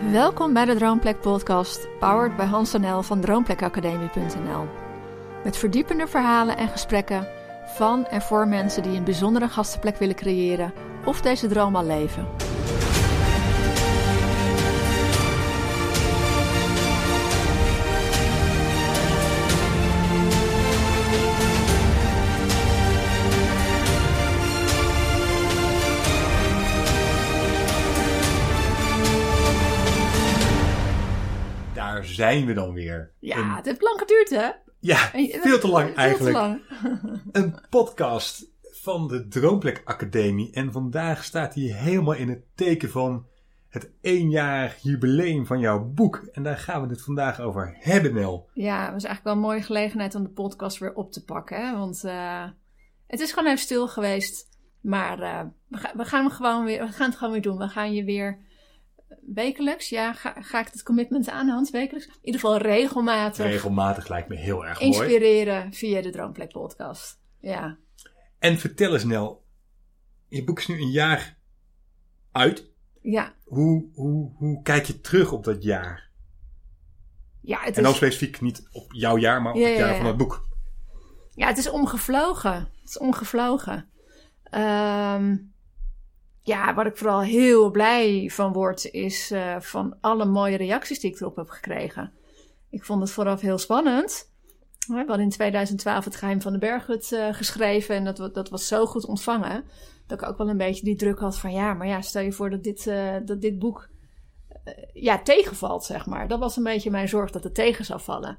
Welkom bij de Droomplek podcast, powered bij Hans NL van droomplekacademie.nl. Met verdiepende verhalen en gesprekken van en voor mensen die een bijzondere gastenplek willen creëren of deze droom al leven. Zijn we dan weer. Ja, Een- het heeft lang geduurd hè? ja veel te lang eigenlijk. te lang. Een podcast van de Droomplek Academie. En vandaag staat hij helemaal in het teken van het éénjarig jubileum van jouw boek. En daar gaan we het vandaag over hebben, Nel. Ja, het was eigenlijk wel een mooie gelegenheid om de podcast weer op te pakken. Hè? Want eh, het is gewoon even stil geweest. Maar eh, we, ga- we, gaan hem gewoon weer, we gaan het gewoon weer doen. We gaan je weer wekelijks, ja, ga, ga ik het commitment aan, Hans, wekelijks? In ieder geval regelmatig Regelmatig lijkt me heel erg mooi. inspireren via de Droomplek podcast. Ja. En vertel eens, Nel. Je boek is nu een jaar uit. Ja, Hoe, hoe, hoe kijk je terug op dat jaar? ja, het En dan is, specifiek niet op jouw jaar, maar op Ja, het ja, jaar ja. van het boek. ja, het is omgevlogen. Het is omgevlogen. Ehm, ja, waar ik vooral heel blij van word, is eh, van alle mooie reacties die ik erop heb gekregen. Ik vond het vooraf heel spannend. We hadden in 2012 het Geheim van de Berghut eh, geschreven en dat, dat was zo goed ontvangen. Dat ik ook wel een beetje die druk had van ja, maar ja, stel je voor dat dit, eh, dat dit boek ja, tegenvalt, zeg maar. Dat was een beetje mijn zorg dat het tegen zou vallen.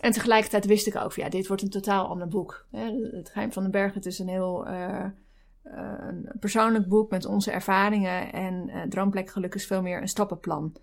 En tegelijkertijd wist ik ook ja, dit wordt een totaal ander boek. Het Geheim van de Berghut is een heel een persoonlijk boek met onze ervaringen. En eh Droomplek Geluk is veel meer een stappenplan.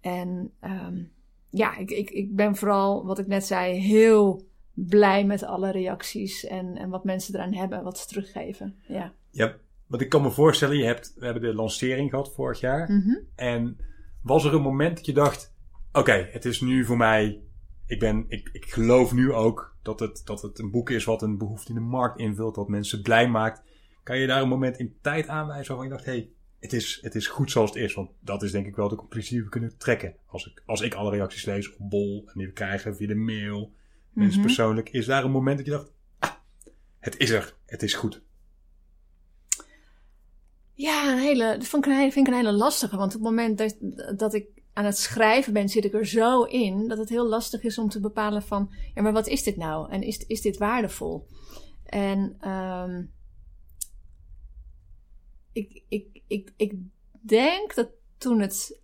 En ehm, ja, ik, ik, ik ben vooral, wat ik net zei, heel blij met alle reacties. En, en wat mensen eraan hebben en wat ze teruggeven. Ja. Ja, want ik kan me voorstellen, je hebt, we hebben de lancering gehad vorig jaar. Mhm. En was er een moment dat je dacht: oké, het is nu voor mij. Ik, ben, ik, ik geloof nu ook dat het, dat het een boek is wat een behoefte in de markt invult, wat mensen blij maakt. Kan je daar een moment in tijd aanwijzen waarvan je dacht: hé, hey, het, is, het is goed zoals het is? Want dat is denk ik wel de conclusie die we kunnen trekken. Als ik, als ik alle reacties lees op Bol en die we krijgen via de mail, mensen Mhm. persoonlijk, is daar een moment dat je dacht: ah, het is er, het is goed. Ja, een hele, dat vond ik een hele, vind ik een hele lastige. Want op het moment dat, dat ik aan het schrijven ben, zit ik er zo in dat het heel lastig is om te bepalen van, ja, maar wat is dit nou? En is, is dit waardevol? En ehm ik, ik, ik, ik denk dat toen het,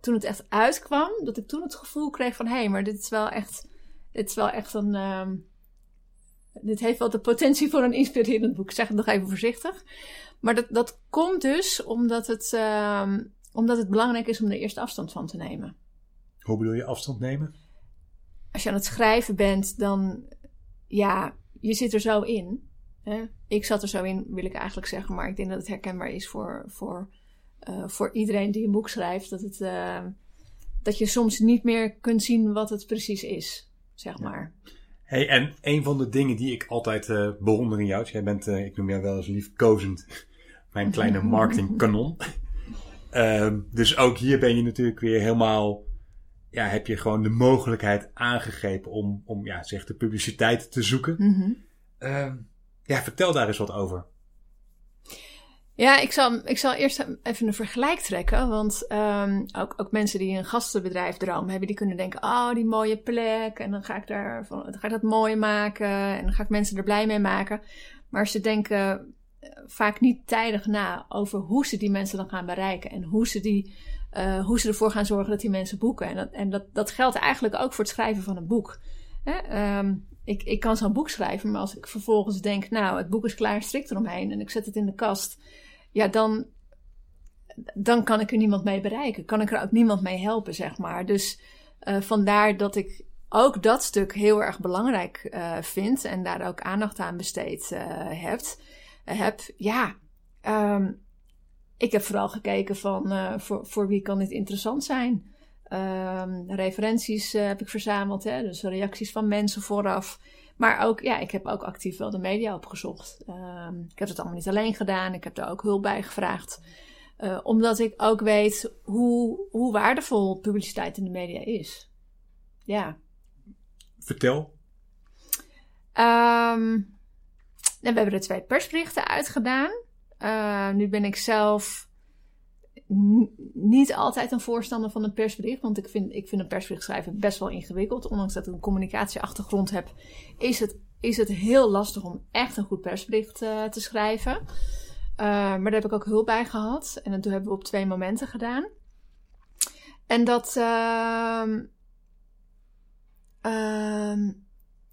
toen het echt uitkwam, dat ik toen het gevoel kreeg van, hé, hey, maar dit is wel echt, dit is wel echt een, ehm, dit heeft wel de potentie voor een inspirerend boek. Ik zeg het nog even voorzichtig. Maar dat, dat komt dus omdat het, ehm, omdat het belangrijk is om er eerst afstand van te nemen. Hoe bedoel je afstand nemen? Als je aan het schrijven bent, dan ja, je zit er zo in. Hè? Ik zat er zo in, wil ik eigenlijk zeggen, maar ik denk dat het herkenbaar is voor, voor, eh, voor iedereen die een boek schrijft. Dat, het, eh, dat je soms niet meer kunt zien wat het precies is, zeg maar. Hey, en een van de dingen die ik altijd eh bewonder in jou, jij bent, ik noem jou wel eens liefkozend, mijn kleine marketingkanon. Dus ook hier ben je natuurlijk weer helemaal, ja, heb je gewoon de mogelijkheid aangegrepen om, om ja, zeg de publiciteit te zoeken. Ehm, ja, vertel daar eens wat over. Ja, ik zal, ik zal eerst even een vergelijk trekken. Want ehm, ook, ook mensen die een gastenbedrijf droom hebben, die kunnen denken: oh, die mooie plek. En dan ga ik, daar van, dan ga ik dat mooi maken. En dan ga ik mensen er blij mee maken. Maar ze denken eh, vaak niet tijdig na over hoe ze die mensen dan gaan bereiken. En hoe ze, die, eh, hoe ze ervoor gaan zorgen dat die mensen boeken. En, dat, en dat, dat geldt eigenlijk ook voor het schrijven van een boek. Hè? Ehm, ik, ik kan zo'n boek schrijven, maar als ik vervolgens denk: nou, het boek is klaar, strikt eromheen. En ik zet het in de kast ja, dan, dan kan ik er niemand mee bereiken. Kan ik er ook niemand mee helpen, zeg maar. Dus uh, vandaar dat ik ook dat stuk heel erg belangrijk uh, vind en daar ook aandacht aan besteed uh, heb. heb. Ja, um, ik heb vooral gekeken van voor, voor wie kan dit interessant zijn. Um, referenties heb ik verzameld, hè? dus reacties van mensen vooraf. Maar ook, ja, ik heb ook actief wel de media opgezocht. Um, ik heb het allemaal niet alleen gedaan. Ik heb daar ook hulp bij gevraagd. Uh, omdat ik ook weet hoe, hoe waardevol publiciteit in de media is. Ja. Vertel. Um, we hebben er twee persberichten uitgedaan. Uh, nu ben ik zelf niet altijd een voorstander van een persbericht. Want ik vind, ik vind een persbericht schrijven best wel ingewikkeld. Ondanks dat ik een communicatieachtergrond heb, is het, is het heel lastig om echt een goed persbericht uh, te schrijven. Uh, maar daar heb ik ook hulp bij gehad. En dat hebben we op twee momenten gedaan. En dat. Uh,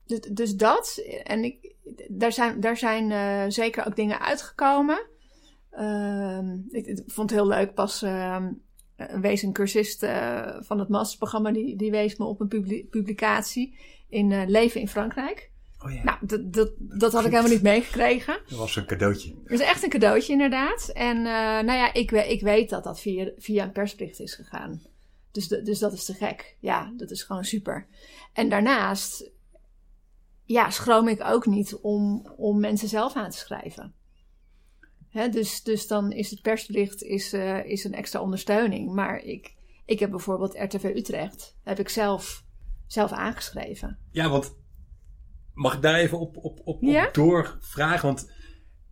dus, dus dat. En ik, daar zijn, daar zijn uh, zeker ook dingen uitgekomen. Uh, ik, ik, vond het heel leuk. Pas uh, wees een cursist uh, van het masterprogramma. Die, die wees me op een publicatie in uh, Leven in Frankrijk. Oh ja. Nou, dat, dat, dat had ik helemaal niet meegekregen. Dat was een cadeautje. Dat is echt een cadeautje, inderdaad. En nou ja, ik, ik weet dat dat via, via een persbericht is gegaan. Dus, de, dus dat is te gek. Ja, dat is gewoon super. En daarnaast ja, schroom ik ook niet om, om mensen zelf aan te schrijven. Dus, dus dan is het persbericht is, uh, is een extra ondersteuning. Maar ik, ik heb bijvoorbeeld RTV Utrecht, heb ik zelf, zelf aangeschreven. Ja, want mag ik daar even op, op, op, ja? op doorvragen? Want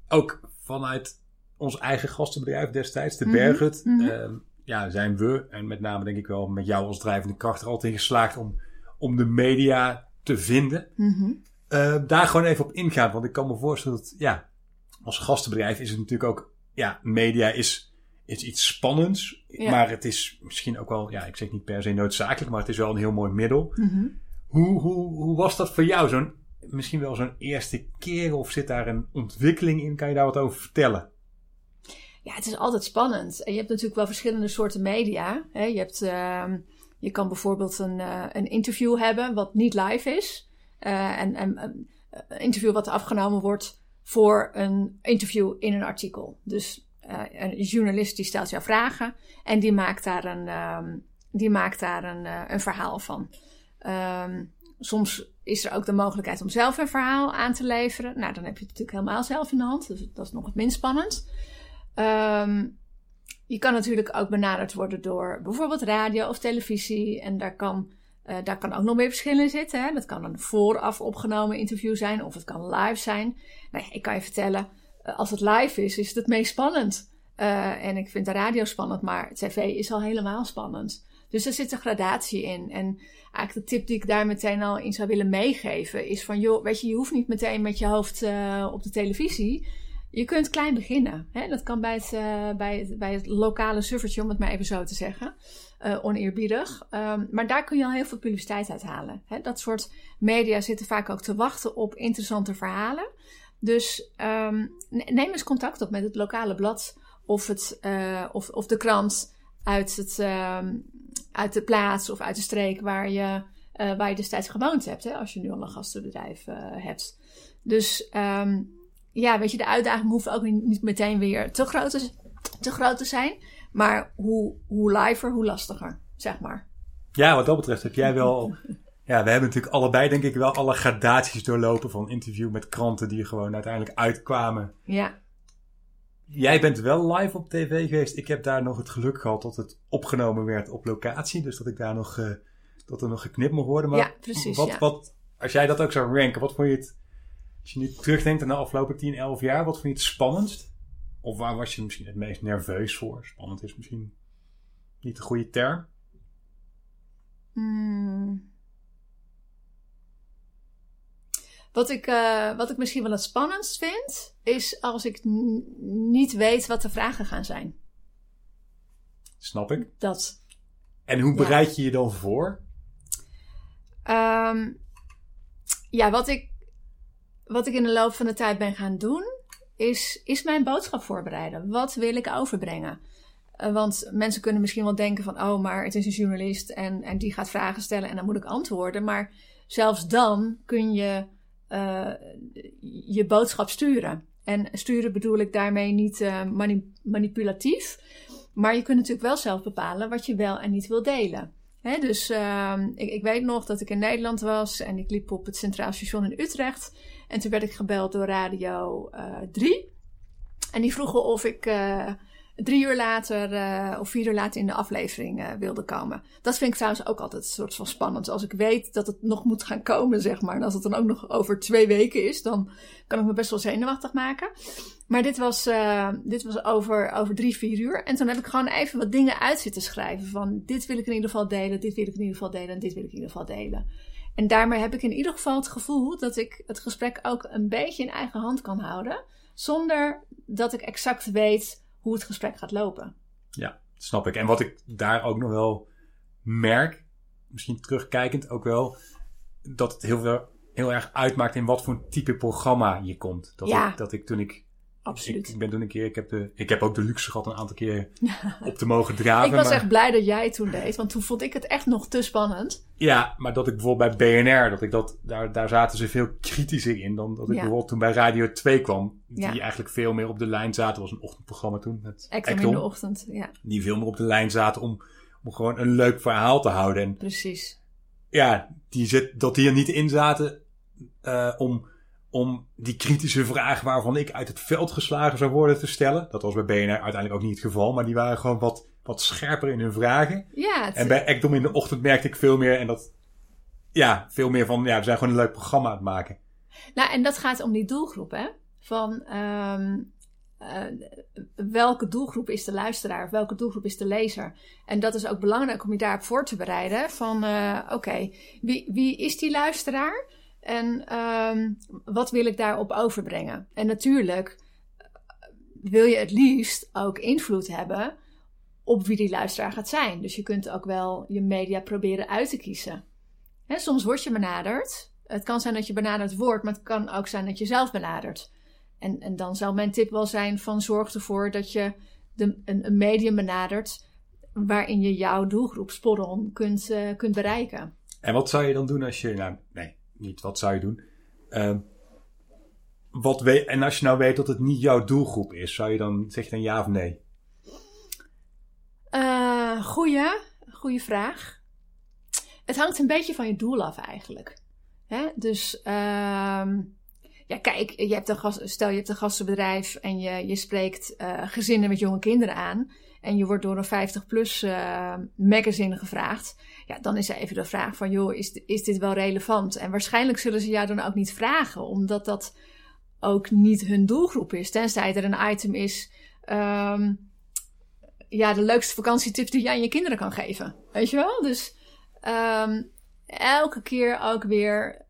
ook vanuit ons eigen gastenbedrijf destijds, de mm -hmm. Berghut, mm -hmm. uh, ja, zijn we, en met name denk ik wel met jou als drijvende kracht, er altijd in geslaagd om, om de media te vinden. Mm-hmm. Uh, daar gewoon even op ingaan. Want ik kan me voorstellen dat, ja, als gastenbedrijf is het natuurlijk ook, ja, media is, is iets spannends. Ja. Maar het is misschien ook wel, ja, ik zeg niet per se noodzakelijk, maar het is wel een heel mooi middel. Mm-hmm. Hoe, hoe, hoe was dat voor jou? Zo'n, misschien wel zo'n eerste keer of zit daar een ontwikkeling in? Kan je daar wat over vertellen? Ja, het is altijd spannend. En je hebt natuurlijk wel verschillende soorten media. Hè? Je hebt, uh, je kan bijvoorbeeld een, uh, een interview hebben wat niet live is. Uh, en, en een interview wat afgenomen wordt voor een interview in een artikel. Dus uh, een journalist die stelt jou vragen en die maakt daar een, um, die maakt daar een, uh, een verhaal van. Um, soms is er ook de mogelijkheid om zelf een verhaal aan te leveren. Nou, dan heb je het natuurlijk helemaal zelf in de hand. Dus dat is nog het minst spannend. Um, je kan natuurlijk ook benaderd worden door bijvoorbeeld radio of televisie. En daar kan, uh, daar kan ook nog meer verschillen in zitten. Hè? Dat kan een vooraf opgenomen interview zijn of het kan live zijn. Nou ik kan je vertellen, uh, als het live is, is het het meest spannend. Uh, en ik vind de radio spannend, maar tv is al helemaal spannend. Dus er zit een gradatie in. En eigenlijk de tip die ik daar meteen al in zou willen meegeven is van, joh, weet je, je hoeft niet meteen met je hoofd op de televisie. Je kunt klein beginnen. Hè? Dat kan bij het, uh, bij, het, bij het lokale suffertje, om het maar even zo te zeggen. Uh, oneerbiedig. Um, maar daar kun je al heel veel publiciteit uit halen. Hè? Dat soort media zitten vaak ook te wachten op interessante verhalen. Dus um, neem eens contact op met het lokale blad of, het, uh, of, of de krant uit, het, um, uit de plaats of uit de streek waar je, waar je destijds gewoond hebt. Hè? Als je nu al een gastenbedrijf hebt. Dus ja, weet je, de uitdaging hoeft ook niet meteen weer te groot te, te, groot te zijn. Maar hoe, hoe liver, hoe lastiger, zeg maar. Ja, wat dat betreft heb jij wel... Ja, we hebben natuurlijk allebei denk ik wel alle gradaties doorlopen van interview met kranten die gewoon uiteindelijk uitkwamen. Ja. Jij bent wel live op tv geweest. Ik heb daar nog het geluk gehad dat het opgenomen werd op locatie. Dus dat ik daar nog, uh, dat er nog geknipt mocht worden. Maar ja, precies. Wat, ja. wat, als jij dat ook zou ranken, wat vond je het als je nu terugdenkt aan de afgelopen 10, 11 jaar, wat vond je het spannendst? Of waar was je misschien het meest nerveus voor? Spannend is misschien niet de goede term. Hmm. Wat ik, uh, wat ik misschien wel het spannendst vind, is als ik niet weet wat de vragen gaan zijn. Snap ik. Dat. En hoe bereid ja. je je dan voor? Um, ja, wat ik wat ik in de loop van de tijd ben gaan doen, is, is mijn boodschap voorbereiden. Wat wil ik overbrengen? Uh, want mensen kunnen misschien wel denken van, oh, maar het is een journalist en, en die gaat vragen stellen en dan moet ik antwoorden. Maar zelfs dan kun je uh, je boodschap sturen. En sturen bedoel ik daarmee niet mani manipulatief. Maar je kunt natuurlijk wel zelf bepalen wat je wel en niet wil delen. Dus ik, ik weet nog dat ik in Nederland was en ik liep op het Centraal Station in Utrecht. En toen werd ik gebeld door Radio uh, 3. En die vroegen of ik uh, drie uur later uh, of vier uur later in de aflevering uh, wilde komen. Dat vind ik trouwens ook altijd een soort van spannend. Als ik weet dat het nog moet gaan komen, zeg maar. En als het dan ook nog over twee weken is, dan kan ik me best wel zenuwachtig maken. Maar dit was, uh, dit was over, over drie, vier uur. En toen heb ik gewoon even wat dingen uit zitten schrijven. Van dit wil ik in ieder geval delen, dit wil ik in ieder geval delen en dit wil ik in ieder geval delen. En daarmee heb ik in ieder geval het gevoel dat ik het gesprek ook een beetje in eigen hand kan houden. Zonder dat ik exact weet hoe het gesprek gaat lopen. Ja, snap ik. En wat ik daar ook nog wel merk, misschien terugkijkend ook wel, dat het heel, veel, heel erg uitmaakt in wat voor type programma je komt. Dat, ja. ik, dat ik toen ik Absoluut. Ik, ik, ben toen een keer, ik heb, de, ik heb ook de luxe gehad een aantal keer op te mogen draven. ik was echt blij dat jij het toen deed, want toen vond ik het echt nog te spannend. Ja, maar dat ik bijvoorbeeld bij BNR, dat ik dat, daar, daar zaten ze veel kritischer in dan dat ik Ja. bijvoorbeeld toen bij Radio 2 kwam. Die Ja. eigenlijk veel meer op de lijn zaten. was een ochtendprogramma toen met in de ochtend, ja, Die veel meer op de lijn zaten om, om gewoon een leuk verhaal te houden. En precies. ja, die zit, dat die er niet in zaten eh, om, om die kritische vragen waarvan ik uit het veld geslagen zou worden te stellen. Dat was bij BNR uiteindelijk ook niet het geval, maar die waren gewoon wat, wat scherper in hun vragen. Ja, het, En bij Ekdom in de ochtend merkte ik veel meer en dat, ja, veel meer van, ja, we zijn gewoon een leuk programma aan het maken. nou, en dat gaat om die doelgroep, hè? Van ehm, eh, welke doelgroep is de luisteraar? Welke doelgroep is de lezer? En dat is ook belangrijk om je daarop voor te bereiden. Van, eh, oké, wie, wie is die luisteraar? En ehm, wat wil ik daarop overbrengen? En natuurlijk eh, wil je het liefst ook invloed hebben op wie die luisteraar gaat zijn. Dus je kunt ook wel je media proberen uit te kiezen. Soms word je benaderd. Het kan zijn dat je benaderd wordt, maar het kan ook zijn dat je zelf benadert. En, en dan zou mijn tip wel zijn van zorg ervoor dat je de, een, een medium benadert waarin je jouw doelgroep spot-on kunt, eh, kunt bereiken. En wat zou je dan doen als je, nou, nee, niet wat zou je doen. Ehm, wat we, en als je nou weet dat het niet jouw doelgroep is, zou je dan, zeg je dan ja of nee? Eh goeie, vraag. Het hangt een beetje van je doel af eigenlijk. Hè? Dus ehm, ja, kijk, je hebt een gas, stel je hebt een gastenbedrijf en je, je spreekt eh, gezinnen met jonge kinderen aan. En je wordt door een 50-plus eh, magazine gevraagd. Ja, dan is er even de vraag van, joh, is, is dit wel relevant? En waarschijnlijk zullen ze jou dan ook niet vragen, omdat dat ook niet hun doelgroep is. Tenzij er een item is, ehm, ja, de leukste vakantietips die je aan je kinderen kan geven. Weet je wel? Dus ehm, elke keer ook weer,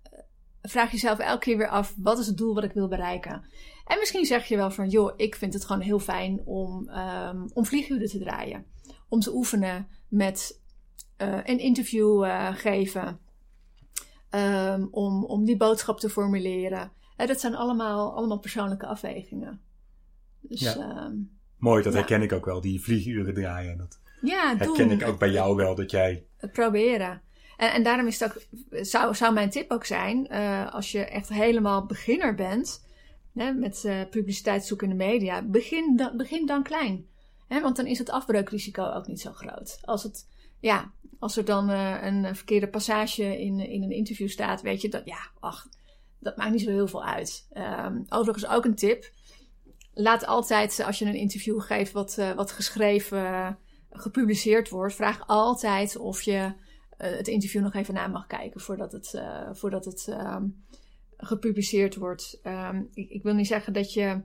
vraag jezelf elke keer weer af, wat is het doel wat ik wil bereiken? En misschien zeg je wel van, joh, ik vind het gewoon heel fijn om, ehm, om vlieguren te draaien. Om te oefenen met eh, een interview eh, geven. Ehm, om, om die boodschap te formuleren. Eh, dat zijn allemaal, allemaal persoonlijke afwegingen. Dus Ja. ja, Mooi, dat Ja. herken ik ook wel, die vlieguren draaien. En dat ja doen. herken ik ook bij jou wel, dat jij, Het proberen. En, en daarom is ook, zou, zou mijn tip ook zijn, eh, als je echt helemaal beginner bent, met eh publiciteit zoeken in de media, begin dan, begin dan klein. Hè, want dan is het afbreukrisico ook niet zo groot. Als, het, ja, als er dan eh, een verkeerde passage in, in een interview staat, weet je dat, ja, ach, dat maakt niet zo heel veel uit. Ehm, overigens ook een tip. Laat altijd, als je een interview geeft wat, wat geschreven, gepubliceerd wordt, vraag altijd of je het interview nog even na mag kijken voordat het, eh, voordat het ehm, gepubliceerd wordt. Ehm, ik, ik wil niet zeggen dat je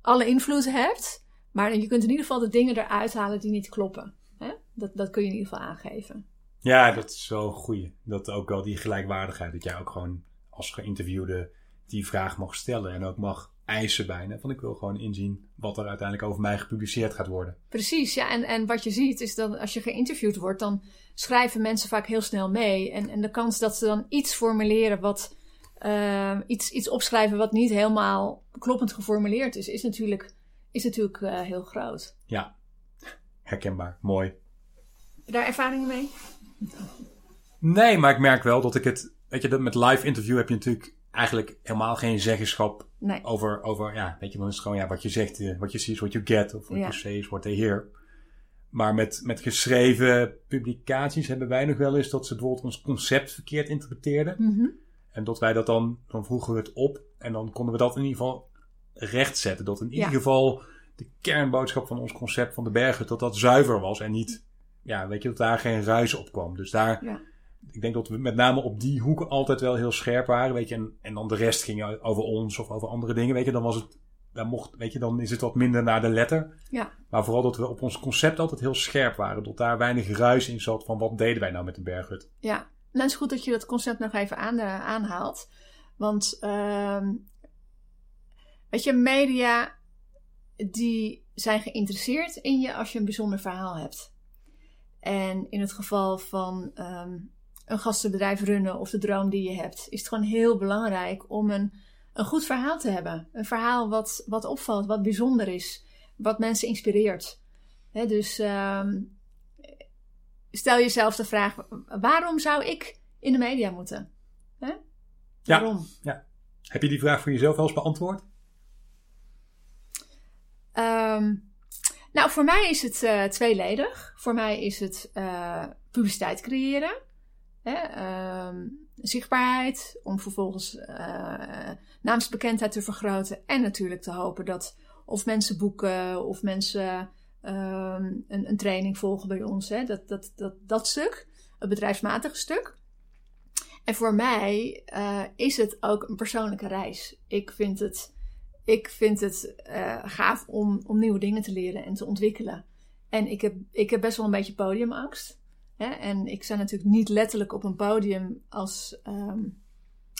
alle invloed hebt, maar je kunt in ieder geval de dingen eruit halen die niet kloppen. Hè? Dat, dat kun je in ieder geval aangeven. ja, dat is wel een goeie. Dat ook wel die gelijkwaardigheid, dat jij ook gewoon als geïnterviewde die vraag mag stellen en ook mag eisen bijna. Van ik wil gewoon inzien wat er uiteindelijk over mij gepubliceerd gaat worden. Precies, ja. En, en wat je ziet is dat als je geïnterviewd wordt, dan schrijven mensen vaak heel snel mee. En, en de kans dat ze dan iets formuleren wat. eh, iets, iets opschrijven wat niet helemaal kloppend geformuleerd is, is natuurlijk, is natuurlijk eh, heel groot. Ja, herkenbaar, mooi. Heb je daar ervaringen mee? Nee, maar ik merk wel dat ik het. Weet je, dat met live interview heb je natuurlijk eigenlijk helemaal geen zeggenschap Nee. over, over ja, weet je, dan is het gewoon, ja, wat je zegt, eh, wat je ziet is what you get, of Ja. you say is what they hear. Maar met, met geschreven publicaties hebben wij nog wel eens dat ze bijvoorbeeld ons concept verkeerd interpreteerden. Mhm. En dat wij dat dan, dan vroegen we het op en dan konden we dat in ieder geval rechtzetten. Dat in ieder Ja. geval de kernboodschap van ons concept van de bergen, dat dat zuiver was en niet, ja, weet je, dat daar geen ruis op kwam. Dus daar, Ja. Ik denk dat we met name op die hoeken altijd wel heel scherp waren, weet je, en, en dan de rest ging over ons of over andere dingen, weet je, dan was het, dan mocht, weet je, dan is het wat minder naar de letter. Ja. Maar vooral dat we op ons concept altijd heel scherp waren, dat daar weinig ruis in zat van wat deden wij nou met de berghut. Ja, nou, het is goed dat je dat concept nog even aan, aanhaalt. Want, ehm, weet je, media die zijn geïnteresseerd in je als je een bijzonder verhaal hebt. En in het geval van ehm, een gastenbedrijf runnen of de droom die je hebt, is het gewoon heel belangrijk om een, een goed verhaal te hebben. Een verhaal wat, wat opvalt, wat bijzonder is, wat mensen inspireert. Dus ehm, stel jezelf de vraag: waarom zou ik in de media moeten? Hè? Ja. Waarom? Heb je die vraag voor jezelf wel eens beantwoord? Ehm, nou, voor mij is het eh, tweeledig. Voor mij is het eh, publiciteit creëren. Hè? ehm, zichtbaarheid, om vervolgens eh, naamsbekendheid te vergroten. En natuurlijk te hopen dat of mensen boeken of mensen ehm, een, een training volgen bij ons. Hè? Dat, dat, dat, dat stuk, het bedrijfsmatige stuk. En voor mij eh, is het ook een persoonlijke reis. Ik vind het ik vind het eh, gaaf om, om nieuwe dingen te leren en te ontwikkelen. En ik heb, ik heb best wel een beetje podiumangst. En ik sta natuurlijk niet letterlijk op een podium als, ehm,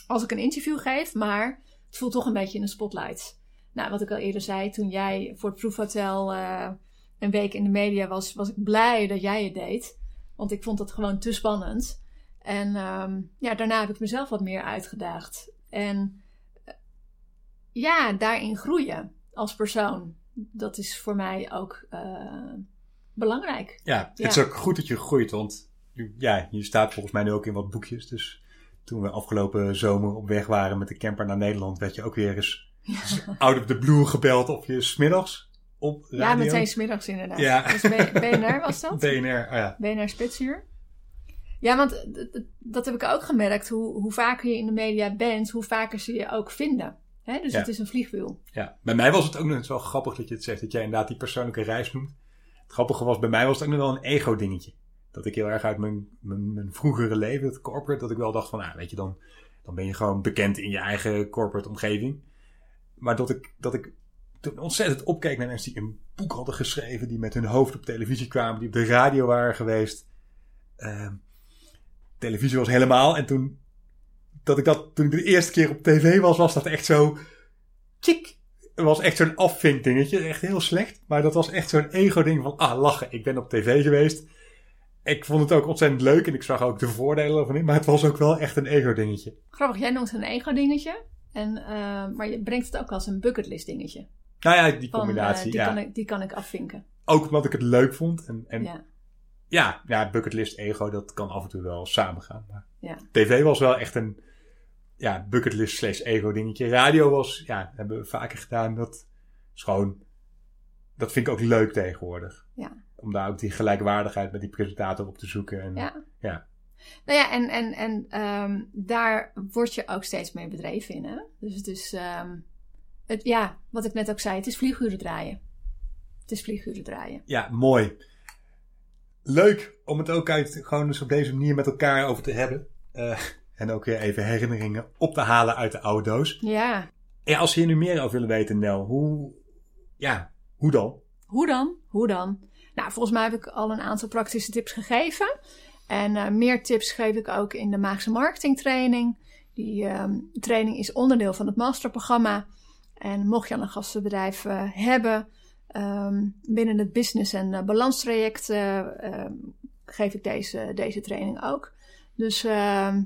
als ik een interview geef, maar het voelt toch een beetje in de spotlight. Nou, wat ik al eerder zei, toen jij voor het proefhotel eh, een week in de media was, was ik blij dat jij het deed. Want ik vond het gewoon te spannend. En ehm, ja, daarna heb ik mezelf wat meer uitgedaagd. En ja, daarin groeien als persoon. Dat is voor mij ook uh, belangrijk. Ja, het is ook goed dat je groeit, want je- ja, je staat volgens mij nu ook in wat boekjes. Dus toen we afgelopen zomer op weg waren met de camper naar Nederland, werd je ook weer eens out of the blue gebeld of je smiddags op radio. Ja, meteen smiddags inderdaad. Ja. Dus BNR was dat? BNR, oh ja. BNR Spitsuur. Ja, want dat heb ik ook gemerkt. Hoe, hoe vaker je in de media bent, hoe vaker ze je ook vinden. Hè? Dus Ja. het is een vliegwiel. ja. Bij mij was het ook nog eens wel grappig dat je het zegt, dat jij inderdaad die persoonlijke reis noemt. Het grappige was, bij mij was het ook nog wel een ego dingetje. Dat ik heel erg uit mijn, mijn, mijn vroegere leven, het corporate, dat ik wel dacht van, ah, weet je, dan, dan ben je gewoon bekend in je eigen corporate omgeving. Maar dat ik, dat ik toen ontzettend opkeek naar mensen die een boek hadden geschreven, die met hun hoofd op televisie kwamen, die op de radio waren geweest. Ehm, televisie was helemaal. En toen, dat ik dat, toen ik de eerste keer op tv was, was dat echt zo. Tjik! Het was echt zo'n afvinkdingetje. Echt heel slecht. Maar dat was echt zo'n ego-ding van, ah, lachen. Ik ben op tv geweest. Ik vond het ook ontzettend leuk en ik zag ook de voordelen ervan in. Maar het was ook wel echt een ego-dingetje. Grappig, jij noemt het een ego-dingetje. En, eh, maar je brengt het ook als een bucketlist dingetje. Nou ja, die Van, combinatie. eh, die, ja. kan ik, die kan ik afvinken. Ook omdat ik het leuk vond. En, en ja. Ja. Ja, bucketlist, ego, dat kan af en toe wel samengaan. Maar Ja. tv was wel echt een ja, bucketlist slash ego dingetje. Radio was, ja, hebben we vaker gedaan. Dat is gewoon, dat vind ik ook leuk tegenwoordig. Ja. Om daar ook die gelijkwaardigheid met die presentator op te zoeken. En, Ja. Ja. Nou ja, en, en, en ehm, daar word je ook steeds mee bedreven in. Hè? Dus het is, ehm, het, ja, wat ik net ook zei, het is vlieguren draaien. Het is vlieguren draaien. ja, mooi. Leuk om het ook uit, gewoon eens op deze manier met elkaar over te hebben. Eh, en ook weer even herinneringen op te halen uit de oude doos. Ja, En als je hier nu meer over willen weten, Nel, hoe, ja, hoe dan? hoe dan? Hoe dan? Nou, volgens mij heb ik al een aantal praktische tips gegeven. En eh, meer tips geef ik ook in de Maagse Marketing Training. Die ehm, training is onderdeel van het masterprogramma. En mocht je al een gastenbedrijf eh, hebben ehm, binnen het business- en eh, balanstraject, eh, ehm, geef ik deze, deze training ook. Dus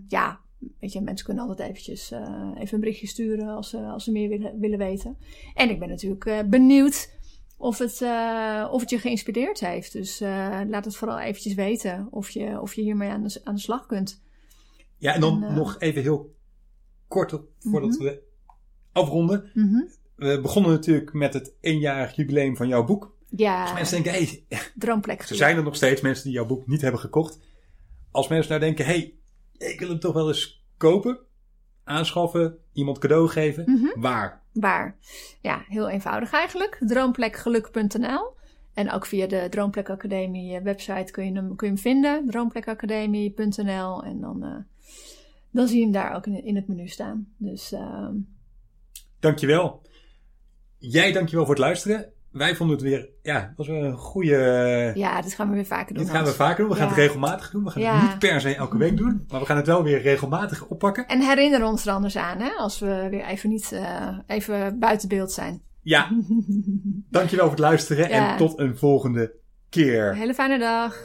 ja, weet je, mensen kunnen altijd eventjes eh, even een berichtje sturen als, ze als ze meer willen, willen weten. En ik ben natuurlijk eh, benieuwd of het, eh, of het je geïnspireerd heeft. Dus laat het vooral eventjes weten of je, of je hiermee aan de, aan de slag kunt. Ja, en dan En, nog even heel kort voordat Mhm. we afronden. Mhm. We begonnen natuurlijk met het eenjarig jubileum van jouw boek. Ja, Als mensen denken, hé, hey, droomplek. er zijn er nog steeds mensen die jouw boek niet hebben gekocht. Als mensen nou denken, hé, hey, ik wil hem toch wel eens kopen. aanschaffen, iemand cadeau geven, Mhm. waar? Waar? Ja, heel eenvoudig eigenlijk. Droomplekgeluk.nl. En ook via de Droomplek Academie eh, website kun je hem, kun je hem vinden. Droomplekacademie.nl. En dan, eh, dan zie je hem daar ook in, in het menu staan. Dus ehm, Dankjewel. Jij dankjewel voor het luisteren. Wij vonden het weer, ja, het was weer een goede... ja, dit gaan we weer vaker doen. Dit gaan we vaker doen. We gaan Ja. het regelmatig doen. We gaan Ja. het niet per se elke week doen. Maar we gaan het wel weer regelmatig oppakken. En herinner ons er anders aan, hè, als we weer even niet eh, even buiten beeld zijn. Ja, dankjewel voor het luisteren. Ja. En tot een volgende keer. Een hele fijne dag.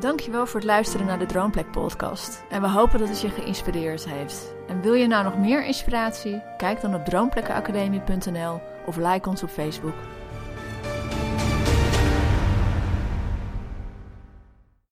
Dankjewel voor het luisteren naar de Droomplek podcast. En we hopen dat het je geïnspireerd heeft. En wil je nou nog meer inspiratie? Kijk dan op droomplekkenacademie.nl of like ons op Facebook.